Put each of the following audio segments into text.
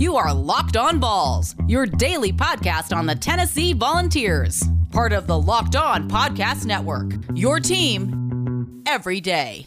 You are Locked On Vols, your daily podcast on the Tennessee Volunteers, part of the Locked On Podcast Network. Your team every day.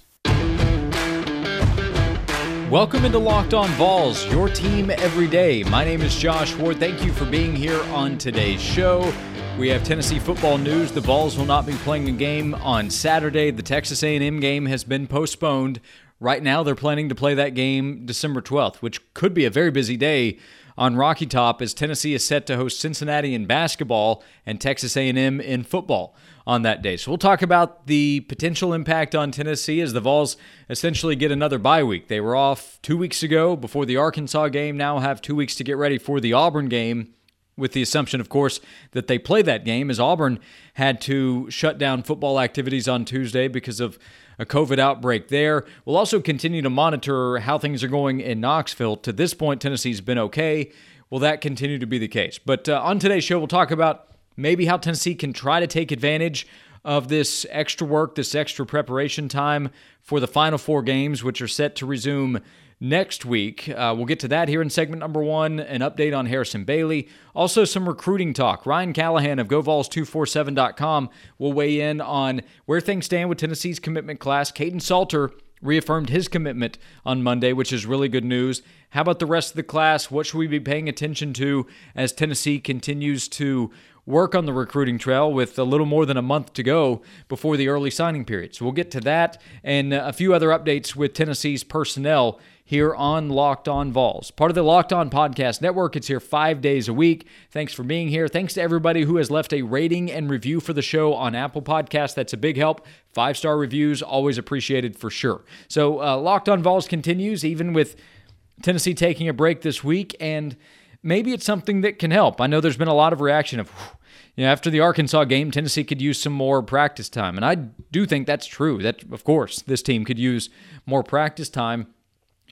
Welcome into Locked On Vols, your team every day. My name is Josh Ward. Thank you for being here on today's show. We have Tennessee football news. The Vols will not be playing a game on Saturday. The Texas A&M game has been postponed. Right now, they're planning to play that game December 12th, which could be a very busy day on Rocky Top as Tennessee is set to host Cincinnati in basketball and Texas A&M in football on that day. So we'll talk about the potential impact on Tennessee as the Vols essentially get another bye week. They were off 2 weeks ago before the Arkansas game, now have 2 weeks to get ready for the Auburn game with the assumption, of course, that they play that game, as Auburn had to shut down football activities on Tuesday because of a COVID outbreak there. We'll also continue to monitor how things are going in Knoxville. To this point, Tennessee's been okay. Will that continue to be the case? But uh, on today's show, we'll talk about maybe how Tennessee can try to take advantage of this extra work, this extra preparation time for the final four games, which are set to resume next week. Uh, we'll get to that here in segment number one, an update on Harrison Bailey. Also, some recruiting talk. Ryan Callahan of GoVols247.com will weigh in on where things stand with Tennessee's commitment class. Kaidon Salter reaffirmed his commitment on Monday, which is really good news. How about the rest of the class? What should we be paying attention to as Tennessee continues to work on the recruiting trail with a little more than a month to go before the early signing period? So we'll get to that and a few other updates with Tennessee's personnel here on Locked On Vols. Part of the Locked On Podcast Network. It's here five days a week. Thanks for being here. Thanks to everybody who has left a rating and review for the show on Apple Podcasts. That's a big help. Five star reviews, always appreciated for sure. So, uh, Locked On Vols continues, even with Tennessee taking a break this week, and maybe it's something that can help. I know there's been a lot of reaction of, you know, after the Arkansas game, Tennessee could use some more practice time. And I do think that's true. That, of course, this team could use more practice time.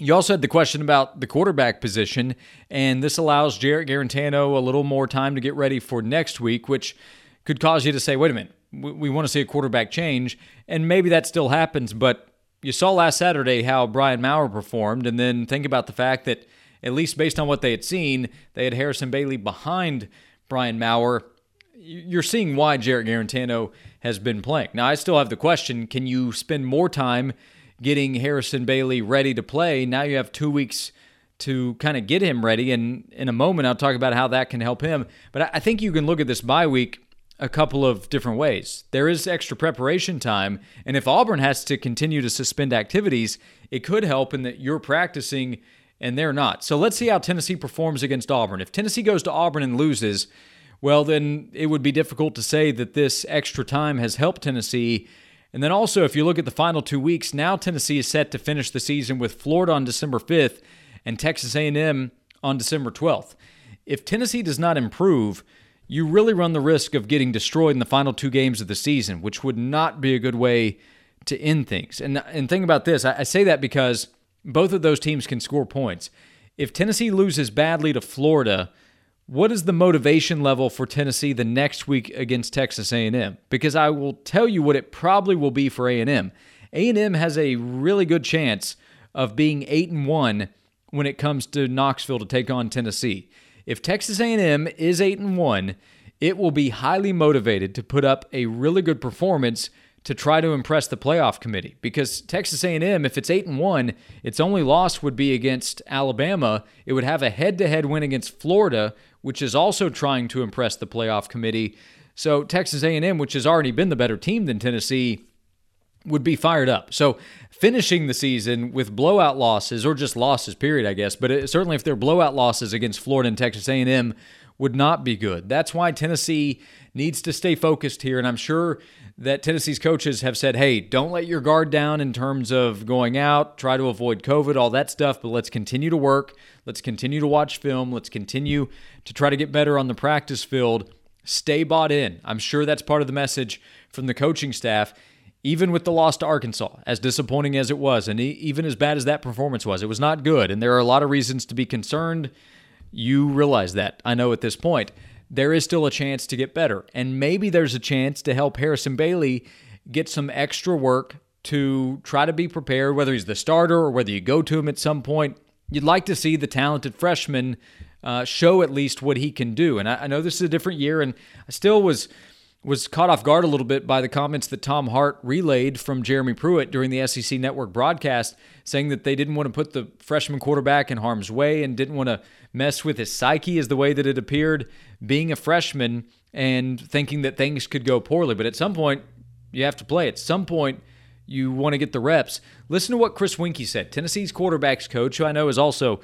You also had the question about the quarterback position, and this allows Jarrett Guarantano a little more time to get ready for next week, which could cause you to say, wait a minute, we, we want to see a quarterback change. And maybe that still happens, but you saw last Saturday how Brian Maurer performed, and then think about the fact that, at least based on what they had seen, they had Harrison Bailey behind Brian Maurer. You're seeing why Jarrett Guarantano has been playing. Now, I still have the question can you spend more time getting Harrison Bailey ready to play. Now you have two weeks to kind of get him ready. And in a moment, I'll talk about how that can help him. But I think you can look at this bye week a couple of different ways. There is extra preparation time. And if Auburn has to continue to suspend activities, it could help in that you're practicing and they're not. So let's see how Tennessee performs against Auburn. If Tennessee goes to Auburn and loses, well, then it would be difficult to say that this extra time has helped Tennessee and then also, if you look at the final two weeks, now Tennessee is set to finish the season with Florida on December 5th and Texas A&M on December 12th. If Tennessee does not improve, you really run the risk of getting destroyed in the final two games of the season, which would not be a good way to end things. And and think about this, I, I say that because both of those teams can score points. If Tennessee loses badly to Florida, what is the motivation level for Tennessee the next week against Texas A&M? Because I will tell you what it probably will be for A&M. A&M has a really good chance of being 8 and 1 when it comes to Knoxville to take on Tennessee. If Texas A&M is 8 and 1, it will be highly motivated to put up a really good performance to try to impress the playoff committee. Because Texas A&M if it's 8 and 1 its only loss would be against Alabama. It would have a head-to-head win against Florida which is also trying to impress the playoff committee. So Texas A&M which has already been the better team than Tennessee would be fired up. So finishing the season with blowout losses or just losses period I guess, but it, certainly if they're blowout losses against Florida and Texas A&M would not be good. That's why Tennessee needs to stay focused here and I'm sure that Tennessee's coaches have said, hey, don't let your guard down in terms of going out, try to avoid COVID, all that stuff, but let's continue to work. Let's continue to watch film. Let's continue to try to get better on the practice field. Stay bought in. I'm sure that's part of the message from the coaching staff. Even with the loss to Arkansas, as disappointing as it was, and even as bad as that performance was, it was not good. And there are a lot of reasons to be concerned. You realize that, I know, at this point there is still a chance to get better. And maybe there's a chance to help Harrison Bailey get some extra work to try to be prepared, whether he's the starter or whether you go to him at some point you'd like to see the talented freshman uh, show at least what he can do. And I, I know this is a different year, and I still was was caught off guard a little bit by the comments that Tom Hart relayed from Jeremy Pruitt during the SEC Network broadcast, saying that they didn't want to put the freshman quarterback in harm's way and didn't want to mess with his psyche, as the way that it appeared, being a freshman and thinking that things could go poorly. But at some point, you have to play. At some point, you want to get the reps. Listen to what Chris Weinke said, Tennessee's quarterbacks coach, who I know has also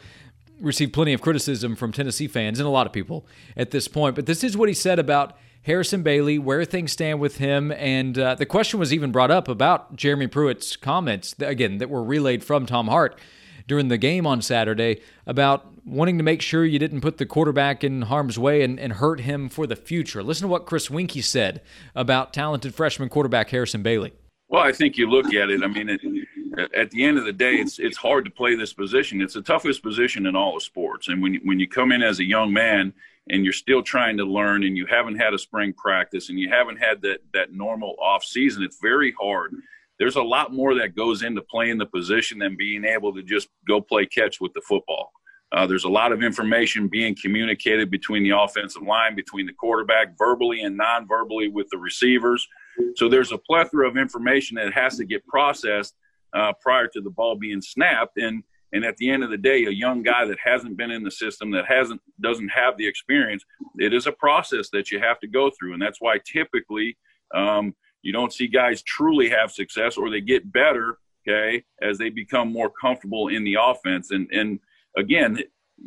received plenty of criticism from Tennessee fans and a lot of people at this point. But this is what he said about Harrison Bailey, where things stand with him. And uh, the question was even brought up about Jeremy Pruitt's comments, again, that were relayed from Tom Hart during the game on Saturday about wanting to make sure you didn't put the quarterback in harm's way and, and hurt him for the future. Listen to what Chris Weinke said about talented freshman quarterback Harrison Bailey. Well, I think you look at it. I mean, it, at the end of the day, it's it's hard to play this position. It's the toughest position in all of sports. And when when you come in as a young man and you're still trying to learn, and you haven't had a spring practice, and you haven't had that that normal off season, it's very hard. There's a lot more that goes into playing the position than being able to just go play catch with the football. Uh, there's a lot of information being communicated between the offensive line, between the quarterback, verbally and non-verbally with the receivers. So there's a plethora of information that has to get processed uh, prior to the ball being snapped. And and at the end of the day, a young guy that hasn't been in the system, that hasn't doesn't have the experience, it is a process that you have to go through, and that's why typically um, you don't see guys truly have success or they get better. Okay, as they become more comfortable in the offense, and and again,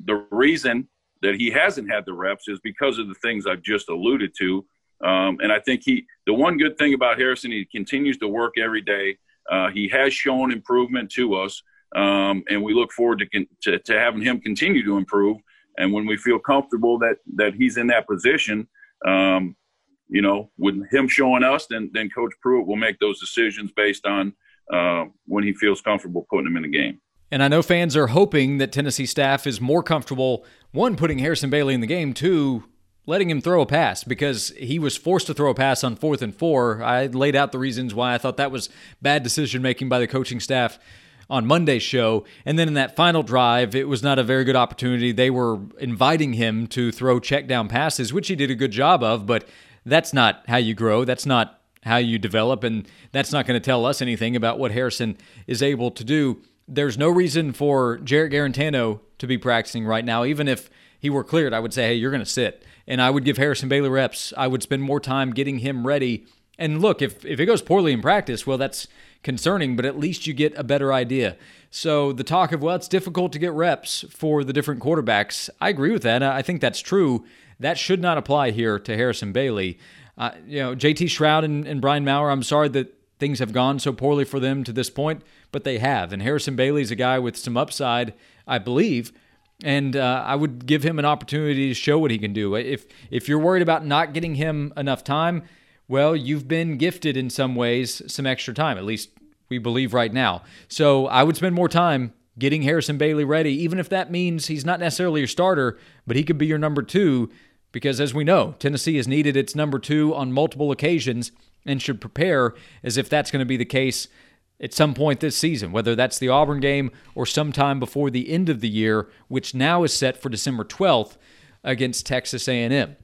the reason that he hasn't had the reps is because of the things I've just alluded to. Um, and I think he, the one good thing about Harrison, he continues to work every day. Uh, he has shown improvement to us, um, and we look forward to, con- to, to having him continue to improve. And when we feel comfortable that that he's in that position, um, you know, with him showing us, then then Coach Pruitt will make those decisions based on uh, when he feels comfortable putting him in the game. And I know fans are hoping that Tennessee staff is more comfortable, one, putting Harrison Bailey in the game, two, letting him throw a pass because he was forced to throw a pass on fourth and four. I laid out the reasons why I thought that was bad decision making by the coaching staff on Monday's show. And then in that final drive, it was not a very good opportunity. They were inviting him to throw check down passes, which he did a good job of, but that's not how you grow. That's not how you develop. And that's not going to tell us anything about what Harrison is able to do there's no reason for Jarrett Guarantano to be practicing right now. Even if he were cleared, I would say, hey, you're going to sit. And I would give Harrison Bailey reps. I would spend more time getting him ready. And look, if, if it goes poorly in practice, well, that's concerning, but at least you get a better idea. So the talk of, well, it's difficult to get reps for the different quarterbacks, I agree with that. I think that's true. That should not apply here to Harrison Bailey. Uh, you know, JT Shrout and, and Brian Maurer, I'm sorry that things have gone so poorly for them to this point, but they have. And Harrison Bailey's a guy with some upside, I believe. And uh, I would give him an opportunity to show what he can do. If if you're worried about not getting him enough time, well, you've been gifted in some ways some extra time. At least we believe right now. So I would spend more time getting Harrison Bailey ready, even if that means he's not necessarily your starter, but he could be your number two. Because as we know, Tennessee has needed its number two on multiple occasions and should prepare as if that's going to be the case at some point this season, whether that's the Auburn game or sometime before the end of the year, which now is set for December 12th against Texas A&M.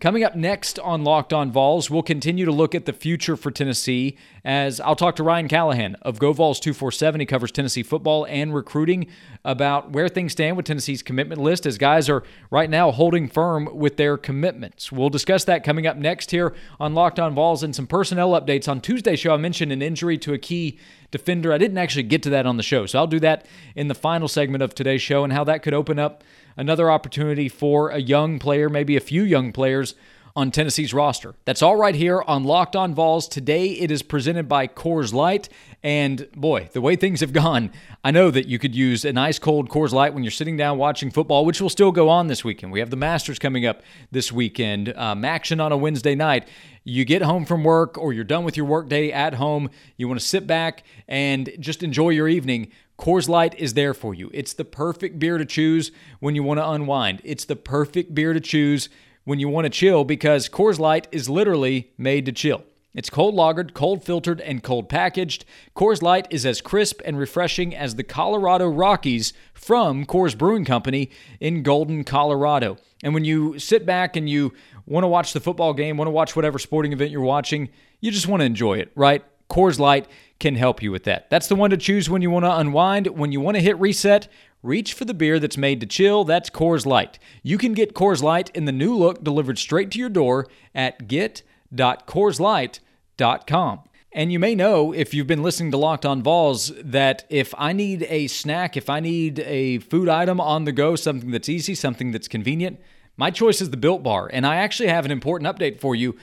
Coming up next on Locked On Vols, we'll continue to look at the future for Tennessee as I'll talk to Ryan Callahan of GoVols 247. He covers Tennessee football and recruiting about where things stand with Tennessee's commitment list as guys are right now holding firm with their commitments. We'll discuss that coming up next here on Locked On Vols and some personnel updates. On Tuesday's show, I mentioned an injury to a key defender. I didn't actually get to that on the show, so I'll do that in the final segment of today's show and how that could open up another opportunity for a young player, maybe a few young players on Tennessee's roster. That's all right here on Locked On Vols. Today it is presented by Coors Light. And boy, the way things have gone, I know that you could use an ice cold Coors Light when you're sitting down watching football, which will still go on this weekend. We have the Masters coming up this weekend, um, action on a Wednesday night. You get home from work or you're done with your workday at home, you want to sit back and just enjoy your evening. Coors Light is there for you. It's the perfect beer to choose when you want to unwind. It's the perfect beer to choose when you want to chill because Coors Light is literally made to chill. It's cold lagered, cold filtered, and cold packaged. Coors Light is as crisp and refreshing as the Colorado Rockies from Coors Brewing Company in Golden, Colorado. And when you sit back and you want to watch the football game, want to watch whatever sporting event you're watching, you just want to enjoy it, right? Coors Light can help you with that. That's the one to choose when you want to unwind. When you want to hit reset, reach for the beer that's made to chill. That's Coors Light. You can get Coors Light in the new look delivered straight to your door at get.coorslight.com. And you may know if you've been listening to Locked On Vols that if I need a snack, if I need a food item on the go, something that's easy, something that's convenient, my choice is the Built Bar. And I actually have an important update for you.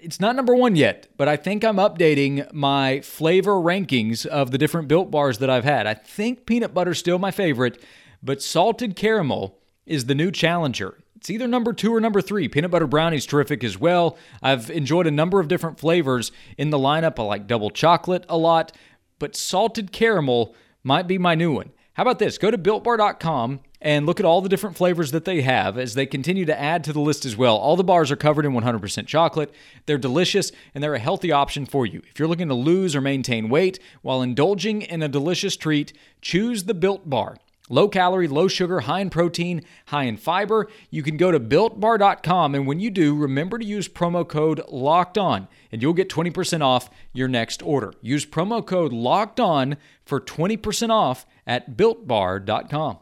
It's not number one yet, but I think I'm updating my flavor rankings of the different built bars that I've had. I think peanut butter's still my favorite, but salted caramel is the new challenger. It's either number two or number three. Peanut butter brownie's terrific as well. I've enjoyed a number of different flavors in the lineup. I like double chocolate a lot, but salted caramel might be my new one. How about this? Go to builtbar.com and look at all the different flavors that they have as they continue to add to the list as well. All the bars are covered in 100% chocolate. They're delicious and they're a healthy option for you. If you're looking to lose or maintain weight while indulging in a delicious treat, choose the Built Bar. Low calorie, low sugar, high in protein, high in fiber. You can go to builtbar.com and when you do, remember to use promo code LOCKED ON and you'll get 20% off your next order. Use promo code LOCKED ON for 20% off at builtbar.com.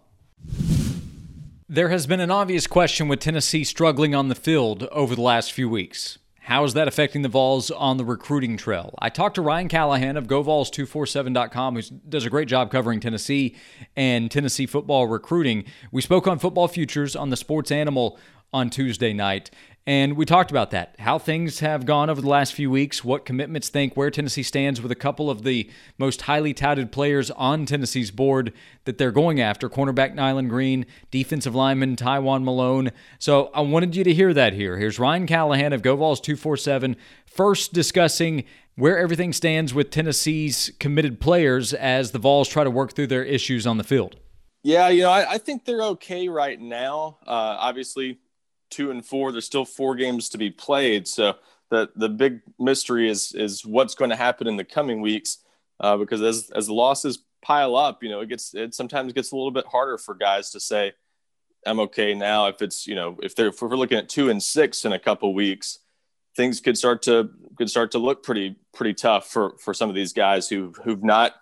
There has been an obvious question with Tennessee struggling on the field over the last few weeks. How is that affecting the Vols on the recruiting trail? I talked to Ryan Callahan of GoVols247.com, who does a great job covering Tennessee and Tennessee football recruiting. We spoke on football futures on the Sports Animal on Tuesday night. And we talked about that, how things have gone over the last few weeks, what commitments think, where Tennessee stands with a couple of the most highly touted players on Tennessee's board that they're going after cornerback Nyland Green, defensive lineman Tywone Malone. So I wanted you to hear that here. Here's Ryan Callahan of GoVols 247, first discussing where everything stands with Tennessee's committed players as the Vols try to work through their issues on the field. Yeah, you know, I, I think they're okay right now. Uh, obviously, two and four. There's still four games to be played. So the the big mystery is is what's going to happen in the coming weeks. Uh, because as as the losses pile up, you know, it gets it sometimes gets a little bit harder for guys to say, "I'm okay now." If it's you know if they're if we're looking at two and six in a couple weeks, things could start to could start to look pretty pretty tough for for some of these guys who who've not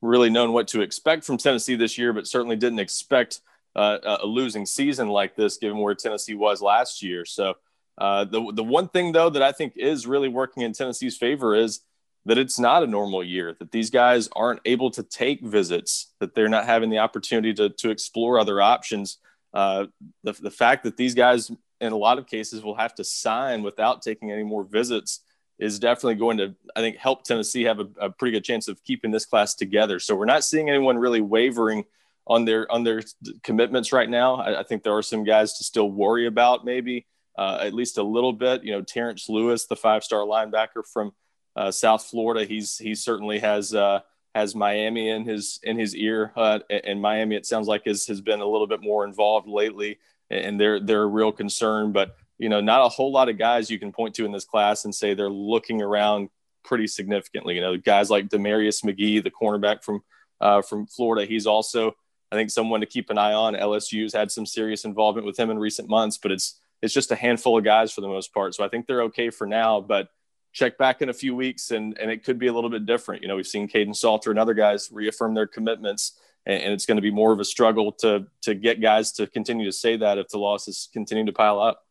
really known what to expect from Tennessee this year, but certainly didn't expect uh, a losing season like this, given where Tennessee was last year. So uh, the the one thing though that I think is really working in Tennessee's favor is that it's not a normal year. That these guys aren't able to take visits. That they're not having the opportunity to to explore other options. Uh, the the fact that these guys in a lot of cases will have to sign without taking any more visits is definitely going to, I think, help Tennessee have a, a, pretty good chance of keeping this class together. So we're not seeing anyone really wavering on their on their commitments right now. I, I think there are some guys to still worry about, maybe uh, at least a little bit. You know, Terrence Lewis, the five star linebacker from uh, South Florida, he's he certainly has uh, has Miami in his in his ear, uh, and Miami it sounds like has has been a little bit more involved lately, and they're they're a real concern. But you know, not a whole lot of guys you can point to in this class and say they're looking around pretty significantly. You know, guys like Damarius McGhee, the cornerback from uh, from Florida, he's also I think someone to keep an eye on. LSU's had some serious involvement with him in recent months, but it's it's just a handful of guys for the most part. So I think they're okay for now, but check back in a few weeks and and it could be a little bit different. You know, we've seen Kaidon Salter and other guys reaffirm their commitments, and, and it's going to be more of a struggle to to get guys to continue to say that if the losses continue to pile up.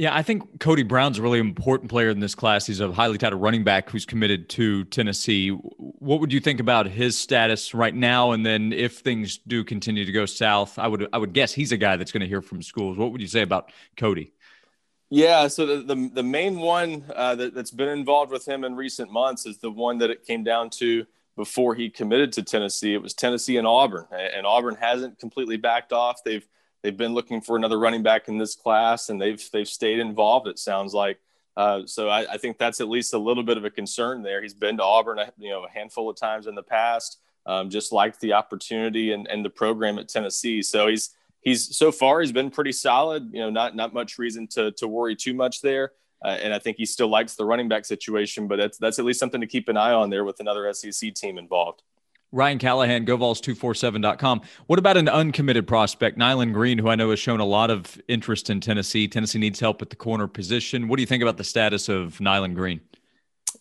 Yeah, I think Cody Brown's a really important player in this class. He's a highly touted running back who's committed to Tennessee. What would you think about his status right now? And then if things do continue to go south, I would I would guess he's a guy that's going to hear from schools. What would you say about Cody? Yeah, so the the, the main one uh, that, that's been involved with him in recent months is the one that it came down to before he committed to Tennessee. It was Tennessee and Auburn, and Auburn hasn't completely backed off. They've they've been looking for another running back in this class, and they've they've stayed involved. It sounds like. Uh, so I, I, think that's at least a little bit of a concern there. He's been to Auburn, you know, a handful of times in the past. Um, just liked the opportunity and, and the program at Tennessee. So he's he's so far he's been pretty solid. You know, not not much reason to to worry too much there. Uh, and I think he still likes the running back situation, but that's that's at least something to keep an eye on there with another SEC team involved. Ryan Callahan, GoVols247.com. What about an uncommitted prospect, Nyland Green, who I know has shown a lot of interest in Tennessee? Tennessee needs help at the corner position. What do you think about the status of Nyland Green?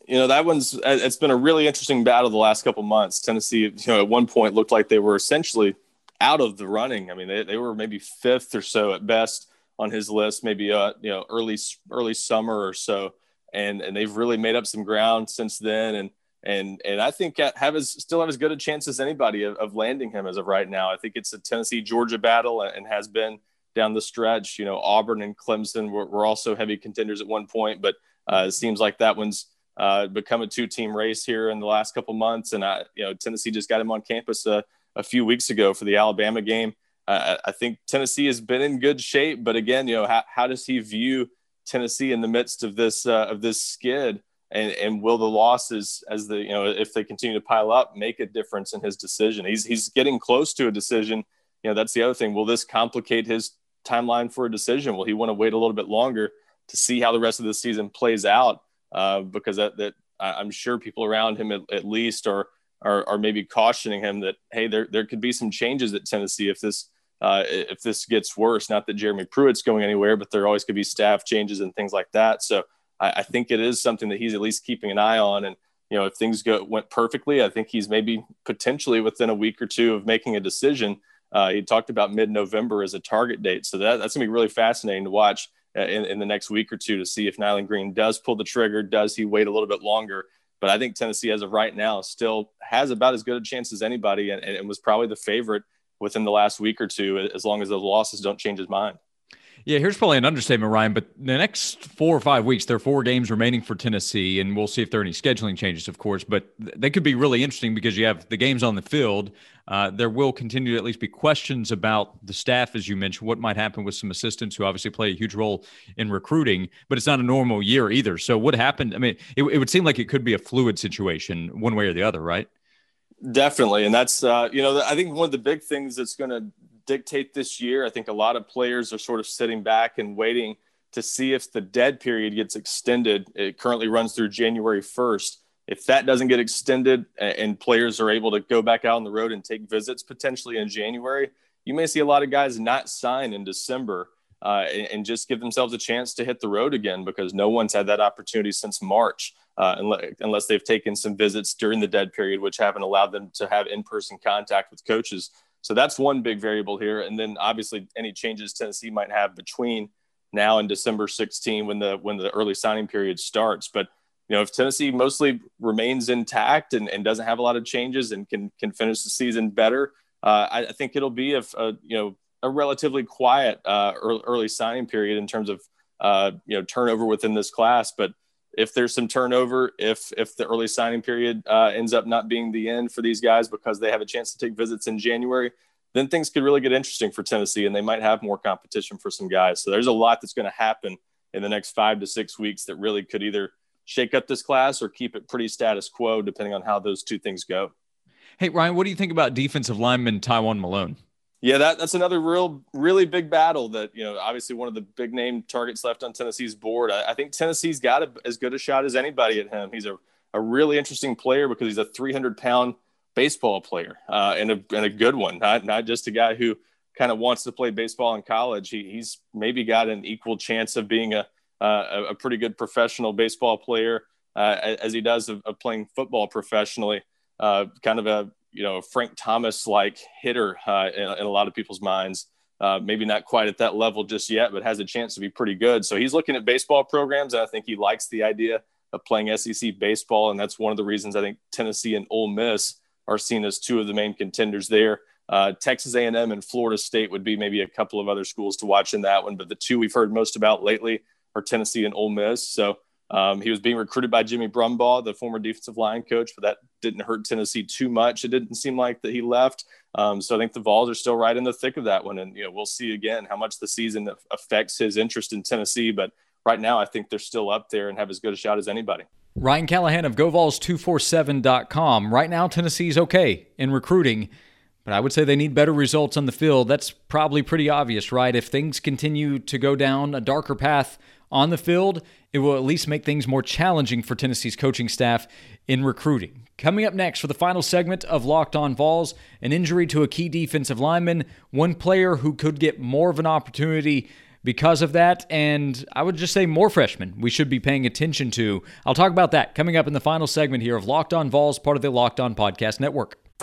You know, that one's, it's been a really interesting battle the last couple months. Tennessee, you know, at one point looked like they were essentially out of the running. I mean, they, they were maybe fifth or so at best on his list, maybe, uh, you know, early, early summer or so. And, and they've really made up some ground since then. And, and and I think have as still have as good a chance as anybody of, of, landing him as of right now. I think it's a Tennessee Georgia battle and has been down the stretch. You know, Auburn and Clemson were, were also heavy contenders at one point, but uh, it seems like that one's uh, become a two-team race here in the last couple months. And I, you know, Tennessee just got him on campus a, a few weeks ago for the Alabama game. Uh, I think Tennessee has been in good shape, but again, you know, how, how does he view Tennessee in the midst of this uh, of this skid? And and will the losses as the you know if they continue to pile up make a difference in his decision? He's he's getting close to a decision. You know that's the other thing. Will this complicate his timeline for a decision? Will he want to wait a little bit longer to see how the rest of the season plays out? Uh, because that, that i'm sure people around him at, at least are, are are maybe cautioning him that hey there there could be some changes at tennessee if this uh, if this gets worse. Not that jeremy pruitt's going anywhere but there always could be staff changes and things like that. So I, I, think it is something that he's at least keeping an eye on. And you know, if things go went perfectly, I think he's maybe potentially within a week or two of making a decision. Uh, he talked about mid-November as a target date, so that, that's gonna be really fascinating to watch uh, in, in the next week or two to see if Nyland Green does pull the trigger. Does he wait a little bit longer? But I think Tennessee, as of right now, still has about as good a chance as anybody, and, and was probably the favorite within the last week or two, as long as those losses don't change his mind. Yeah, here's probably an understatement, Ryan, but the next four or five weeks, there are four games remaining for Tennessee, and we'll see if there are any scheduling changes, of course. But they could be really interesting because you have the games on the field. Uh, there will continue to at least be questions about the staff, as you mentioned, what might happen with some assistants who obviously play a huge role in recruiting, but it's not a normal year either. So, what happened? I mean, it, it would seem like it could be a fluid situation one way or the other, right? Definitely. And that's, uh, you know, I think one of the big things that's going to dictate this year. I think a lot of players are sort of sitting back and waiting to see if the dead period gets extended. It currently runs through January 1st. If that doesn't get extended and players are able to go back out on the road and take visits potentially in January, you may see a lot of guys not sign in December uh, and, just give themselves a chance to hit the road again because no one's had that opportunity since March, uh, unless, unless they've taken some visits during the dead period, which haven't allowed them to have in person contact with coaches. So that's one big variable here. And then obviously any changes Tennessee might have between now and December 16 when the when the early signing period starts. But you know, if Tennessee mostly remains intact and, and doesn't have a lot of changes and can can finish the season better, uh, I, I, think it'll be a, a, you know a relatively quiet uh, early, early, signing period in terms of uh, you know turnover within this class. But if there's some turnover, if if the early signing period uh, ends up not being the end for these guys because they have a chance to take visits in January, then things could really get interesting for Tennessee, and they might have more competition for some guys. So there's a lot that's going to happen in the next five to six weeks that really could either shake up this class or keep it pretty status quo, depending on how those two things go. Hey Ryan, what do you think about defensive lineman Tywone Malone? Yeah, that, that's another real, really big battle that, you know, obviously one of the big name targets left on Tennessee's board. I, I think Tennessee's got a, as good a shot as anybody at him. He's a, a really interesting player because he's a 300 pound baseball player uh, and, a, and a good one, not, not just a guy who kind of wants to play baseball in college. He, he's maybe got an equal chance of being a, a pretty good professional baseball player uh, as he does of, of playing football professionally. Uh, kind of a you know Frank Thomas like hitter uh, in, in, a lot of people's minds. Uh, maybe not quite at that level just yet, but has a chance to be pretty good. So he's looking at baseball programs, and I think he likes the idea of playing SEC baseball, and that's one of the reasons I think Tennessee and Ole Miss are seen as two of the main contenders there. Uh, Texas A&M and Florida State would be maybe a couple of other schools to watch in that one, but the two we've heard most about lately are Tennessee and Ole Miss. So um, he was being recruited by Jimmy Brumbaugh, the former defensive line coach, but that didn't hurt Tennessee too much. It didn't seem like that he left. Um, so I think the Vols are still right in the thick of that one, and you know we'll see again how much the season affects his interest in Tennessee. But right now, I think they're still up there and have as good a shot as anybody. Ryan Callahan of GoVols247.com. Right now, Tennessee's okay in recruiting, but I would say they need better results on the field. That's probably pretty obvious, right? If things continue to go down a darker path on the field, it will at least make things more challenging for Tennessee's coaching staff in recruiting. Coming up next for the final segment of Locked On Vols, an injury to a key defensive lineman, one player who could get more of an opportunity because of that, and I would just say more freshmen we should be paying attention to. I'll talk about that coming up in the final segment here of Locked On Vols, part of the Locked On Podcast Network.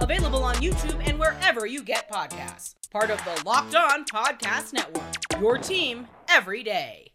Available on YouTube and wherever you get podcasts. Part of the Locked On Podcast Network. Your team every day.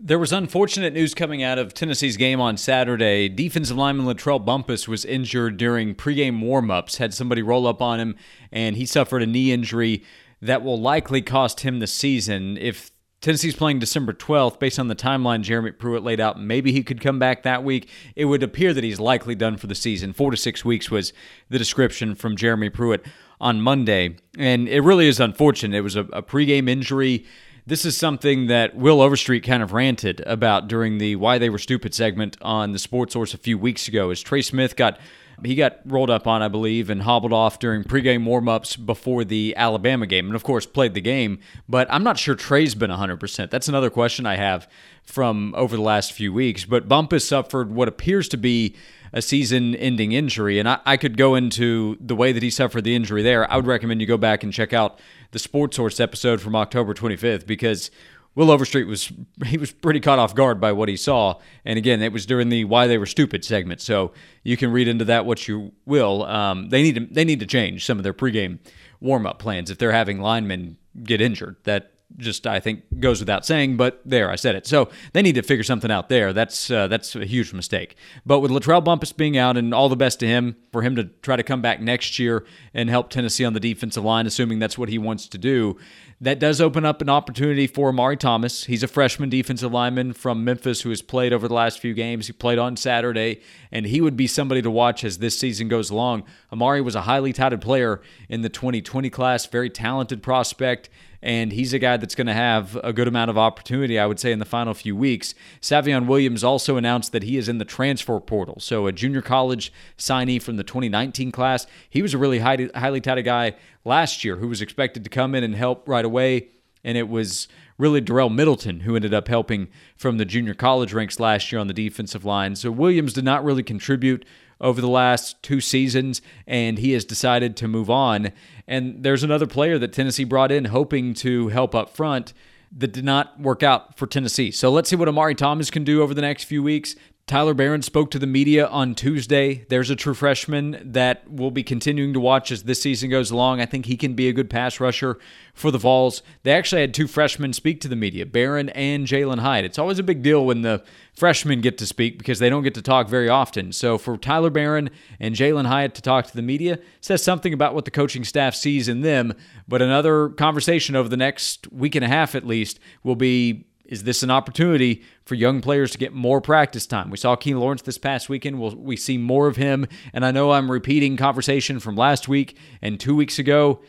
There was unfortunate news coming out of Tennessee's game on Saturday. Defensive lineman Latrell Bumpus was injured during pregame warmups, had somebody roll up on him, and he suffered a knee injury that will likely cost him the season. If Tennessee's playing December 12th. Based on the timeline Jeremy Pruitt laid out, maybe he could come back that week. It would appear that he's likely done for the season. Four to six weeks was the description from Jeremy Pruitt on Monday. And it really is unfortunate. It was a, a pregame injury. This is something that Will Overstreet kind of ranted about during the Why They Were Stupid segment on the Sports Source a few weeks ago, as Trey Smith got he got rolled up on, I believe, and hobbled off during pregame warmups before the Alabama game, and of course played the game. But I'm not sure Trey's been 100%. That's another question I have from over the last few weeks. But Bumpus suffered what appears to be a season ending injury. And I, I, could go into the way that he suffered the injury there. I would recommend you go back and check out the Sports Source episode from October 25th because Will Overstreet was he was pretty caught off guard by what he saw, and again, it was during the "Why They Were Stupid" segment. So you can read into that what you will. Um, they need to they need to change some of their pregame warm up plans if they're having linemen get injured. That just I think goes without saying, but there I said it. So they need to figure something out there. That's uh, that's a huge mistake. But with Latrell Bumpus being out, and all the best to him for him to try to come back next year and help Tennessee on the defensive line, assuming that's what he wants to do. That does open up an opportunity for Omari Thomas. He's a freshman defensive lineman from Memphis who has played over the last few games. He played on Saturday, and he would be somebody to watch as this season goes along. Omari was a highly touted player in the 2020 class, very talented prospect and he's a guy that's going to have a good amount of opportunity, I would say, in the final few weeks. Savion Williams also announced that he is in the transfer portal, so a junior college signee from the 2019 class. He was a really highly, highly touted guy last year who was expected to come in and help right away, and it was really Darel Middleton who ended up helping from the junior college ranks last year on the defensive line. So Williams did not really contribute over the last two seasons, and he has decided to move on. And there's another player that Tennessee brought in hoping to help up front that did not work out for Tennessee. So let's see what Omari Thomas can do over the next few weeks. Tyler Baron spoke to the media on Tuesday. There's a true freshman that we'll be continuing to watch as this season goes along. I think he can be a good pass rusher for the Vols. They actually had two freshmen speak to the media, Baron and Jalin Hyatt. It's always a big deal when the freshmen get to speak because they don't get to talk very often. So for Tyler Baron and Jalin Hyatt to talk to the media says something about what the coaching staff sees in them. But another conversation over the next week and a half at least will be is this an opportunity for young players to get more practice time? We saw Key Lawrence this past weekend. Will we see more of him? And I know I'm repeating conversation from last week and two weeks ago.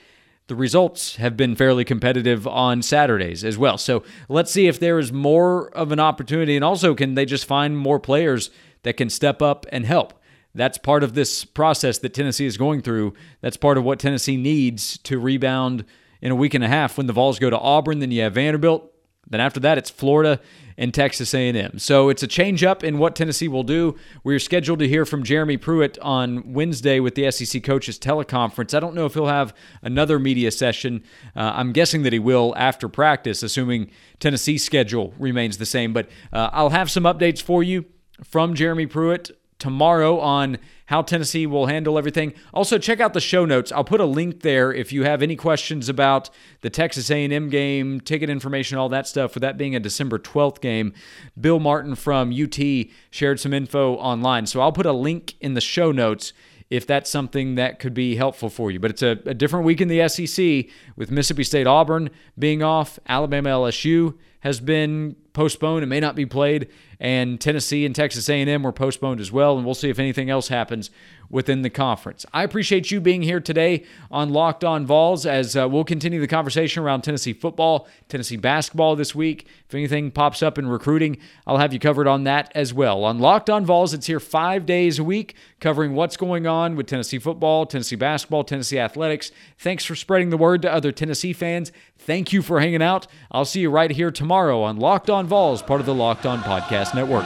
The results have been fairly competitive on Saturdays as well. So let's see if there is more of an opportunity. And also, can they just find more players that can step up and help? That's part of this process that Tennessee is going through. That's part of what Tennessee needs to rebound in a week and a half when the Vols go to Auburn. Then you have Vanderbilt. Then after that, it's Florida and Texas A&M. So it's a change up in what Tennessee will do. We're scheduled to hear from Jeremy Pruitt on Wednesday with the SEC coaches teleconference. I don't know if he'll have another media session. Uh, I'm guessing that he will after practice, assuming Tennessee's schedule remains the same. But uh, I'll have some updates for you from Jeremy Pruitt tomorrow on how Tennessee will handle everything. Also, check out the show notes. I'll put a link there if you have any questions about the Texas A&M game, ticket information, all that stuff. For that being a December 12th game, Bill Martin from UT shared some info online. So I'll put a link in the show notes if that's something that could be helpful for you. But it's a, a different week in the SEC with Mississippi State Auburn being off, Alabama LSU has been postponed. And may not be played and Tennessee and Texas A&M were postponed as well and we'll see if anything else happens within the conference. I appreciate you being here today on Locked On Vols as uh, we'll continue the conversation around Tennessee football, Tennessee basketball this week. If anything pops up in recruiting, I'll have you covered on that as well. On Locked On Vols, it's here 5 days a week covering what's going on with Tennessee football, Tennessee basketball, Tennessee athletics. Thanks for spreading the word to other Tennessee fans. Thank you for hanging out. I'll see you right here tomorrow on Locked On Vols, part of the Locked On Podcast Network.